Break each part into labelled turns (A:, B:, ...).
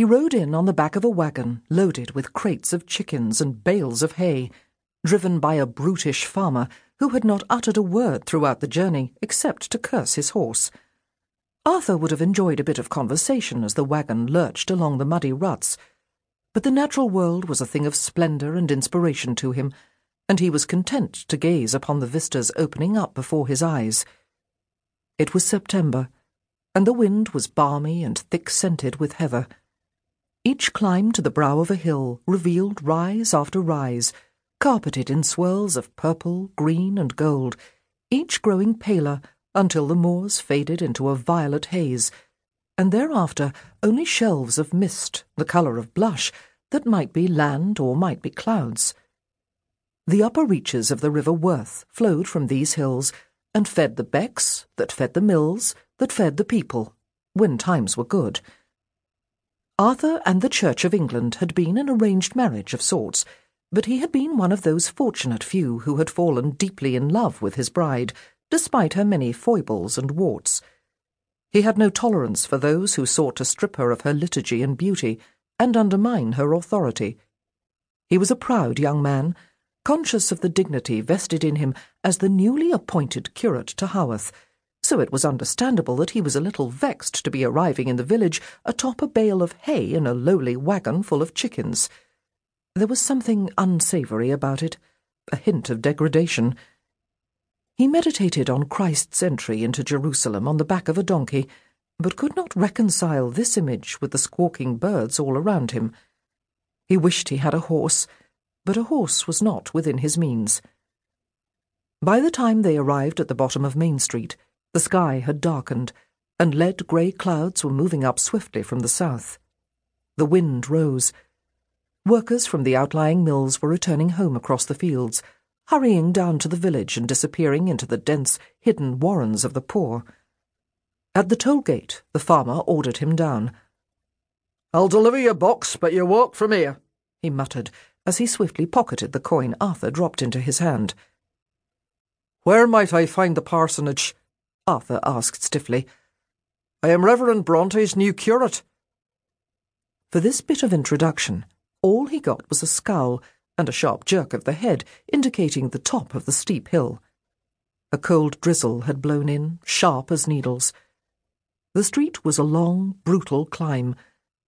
A: He rode in on the back of a wagon loaded with crates of chickens and bales of hay, driven by a brutish farmer who had not uttered a word throughout the journey except to curse his horse. Arthur would have enjoyed a bit of conversation as the wagon lurched along the muddy ruts, but the natural world was a thing of splendour and inspiration to him, and he was content to gaze upon the vistas opening up before his eyes. It was September, and the wind was balmy and thick scented with heather. Each climb to the brow of a hill revealed rise after rise, carpeted in swirls of purple, green, and gold, each growing paler until the moors faded into a violet haze and thereafter only shelves of mist, the colour of blush, that might be land or might be clouds. The upper reaches of the River Worth flowed from these hills and fed the becks, that fed the mills, that fed the people, when times were good. Arthur and the Church of England had been an arranged marriage of sorts, but he had been one of those fortunate few who had fallen deeply in love with his bride, despite her many foibles and warts. He had no tolerance for those who sought to strip her of her liturgy and beauty and undermine her authority. He was a proud young man, conscious of the dignity vested in him as the newly appointed curate to Haworth, so it was understandable that he was a little vexed to be arriving in the village atop a bale of hay in a lowly wagon full of chickens. There was something unsavoury about it, a hint of degradation. He meditated on Christ's entry into Jerusalem on the back of a donkey, but could not reconcile this image with the squawking birds all around him. He wished he had a horse, but a horse was not within his means. By the time they arrived at the bottom of Main Street, the sky had darkened, and lead grey clouds were moving up swiftly from the south. The wind rose. Workers from the outlying mills were returning home across the fields hurrying down to the village and disappearing into the dense, hidden warrens of the poor. At the toll gate, the farmer ordered him down.
B: I'll deliver your box, but you walk from here,
A: he muttered as he swiftly pocketed the coin Arthur dropped into his hand.
B: Where might I find the parsonage? Arthur asked stiffly. I am Reverend Bronte's new curate.
A: For this bit of introduction, all he got was a scowl and a sharp jerk of the head indicating the top of the steep hill. A cold drizzle had blown in, sharp as needles. The street was a long, brutal climb,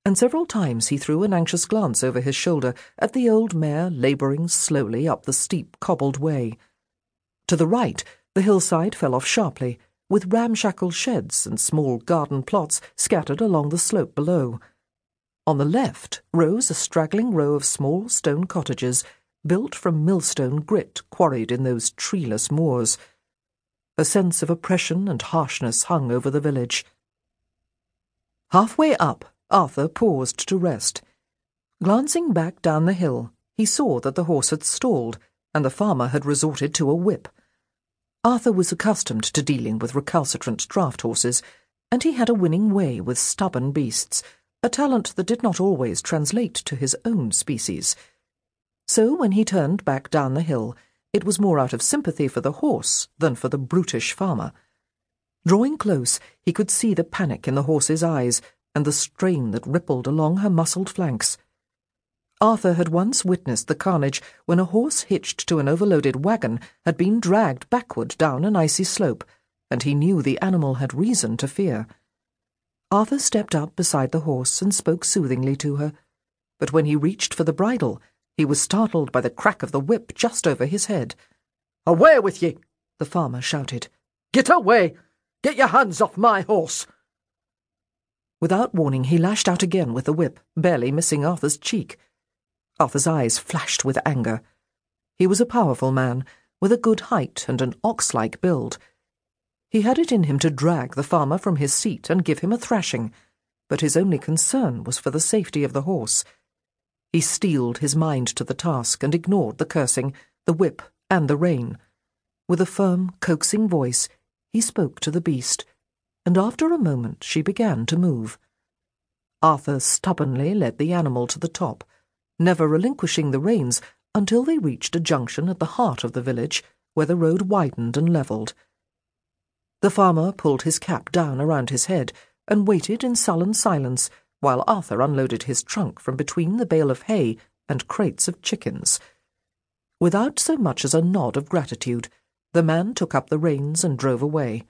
A: and several times he threw an anxious glance over his shoulder at the old mare labouring slowly up the steep, cobbled way. To the right, the hillside fell off sharply, with ramshackle sheds and small garden plots scattered along the slope below. On the left rose a straggling row of small stone cottages built from millstone grit quarried in those treeless moors. A sense of oppression and harshness hung over the village. Halfway up, Arthur paused to rest. Glancing back down the hill, he saw that the horse had stalled and the farmer had resorted to a whip. Arthur was accustomed to dealing with recalcitrant draught horses, and he had a winning way with stubborn beasts a talent that did not always translate to his own species. So when he turned back down the hill, it was more out of sympathy for the horse than for the brutish farmer. Drawing close, he could see the panic in the horse's eyes and the strain that rippled along her muscled flanks. Arthur had once witnessed the carnage when a horse hitched to an overloaded wagon had been dragged backward down an icy slope, and he knew the animal had reason to fear. Arthur stepped up beside the horse and spoke soothingly to her, but when he reached for the bridle, he was startled by the crack of the whip just over his head.
B: Away with ye!
A: the farmer shouted.
B: Get away! Get your hands off my horse!
A: Without warning, he lashed out again with the whip, barely missing Arthur's cheek. Arthur's eyes flashed with anger. He was a powerful man, with a good height and an ox like build he had it in him to drag the farmer from his seat and give him a thrashing, but his only concern was for the safety of the horse. He steeled his mind to the task and ignored the cursing, the whip, and the rain. With a firm, coaxing voice, he spoke to the beast, and after a moment she began to move. Arthur stubbornly led the animal to the top, never relinquishing the reins until they reached a junction at the heart of the village, where the road widened and levelled. The farmer pulled his cap down around his head and waited in sullen silence while Arthur unloaded his trunk from between the bale of hay and crates of chickens. Without so much as a nod of gratitude, the man took up the reins and drove away.